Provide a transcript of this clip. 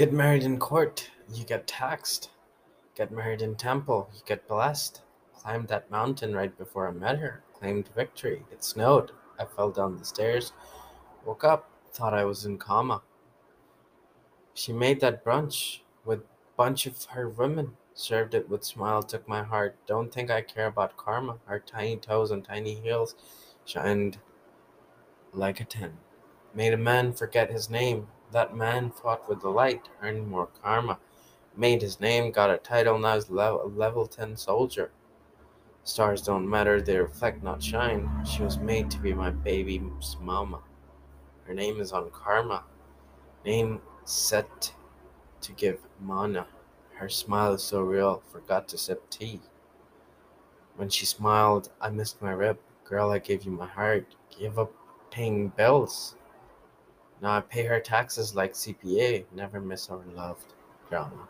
Get married in court, you get taxed. Get married in temple, you get blessed. Climbed that mountain right before I met her. Claimed victory. It snowed. I fell down the stairs. Woke up, thought I was in coma. She made that brunch with bunch of her women. Served it with smile, took my heart. Don't think I care about karma. Her tiny toes and tiny heels shined like a ten. Made a man forget his name. That man fought with the light, earned more karma. Made his name, got a title, now he's level, a level 10 soldier. Stars don't matter, they reflect, not shine. She was made to be my baby's mama. Her name is on karma. Name set to give mana. Her smile is so real, forgot to sip tea. When she smiled, I missed my rib. Girl, I gave you my heart. Give up paying bills. Now I pay her taxes like CPA. Never miss our loved grandma.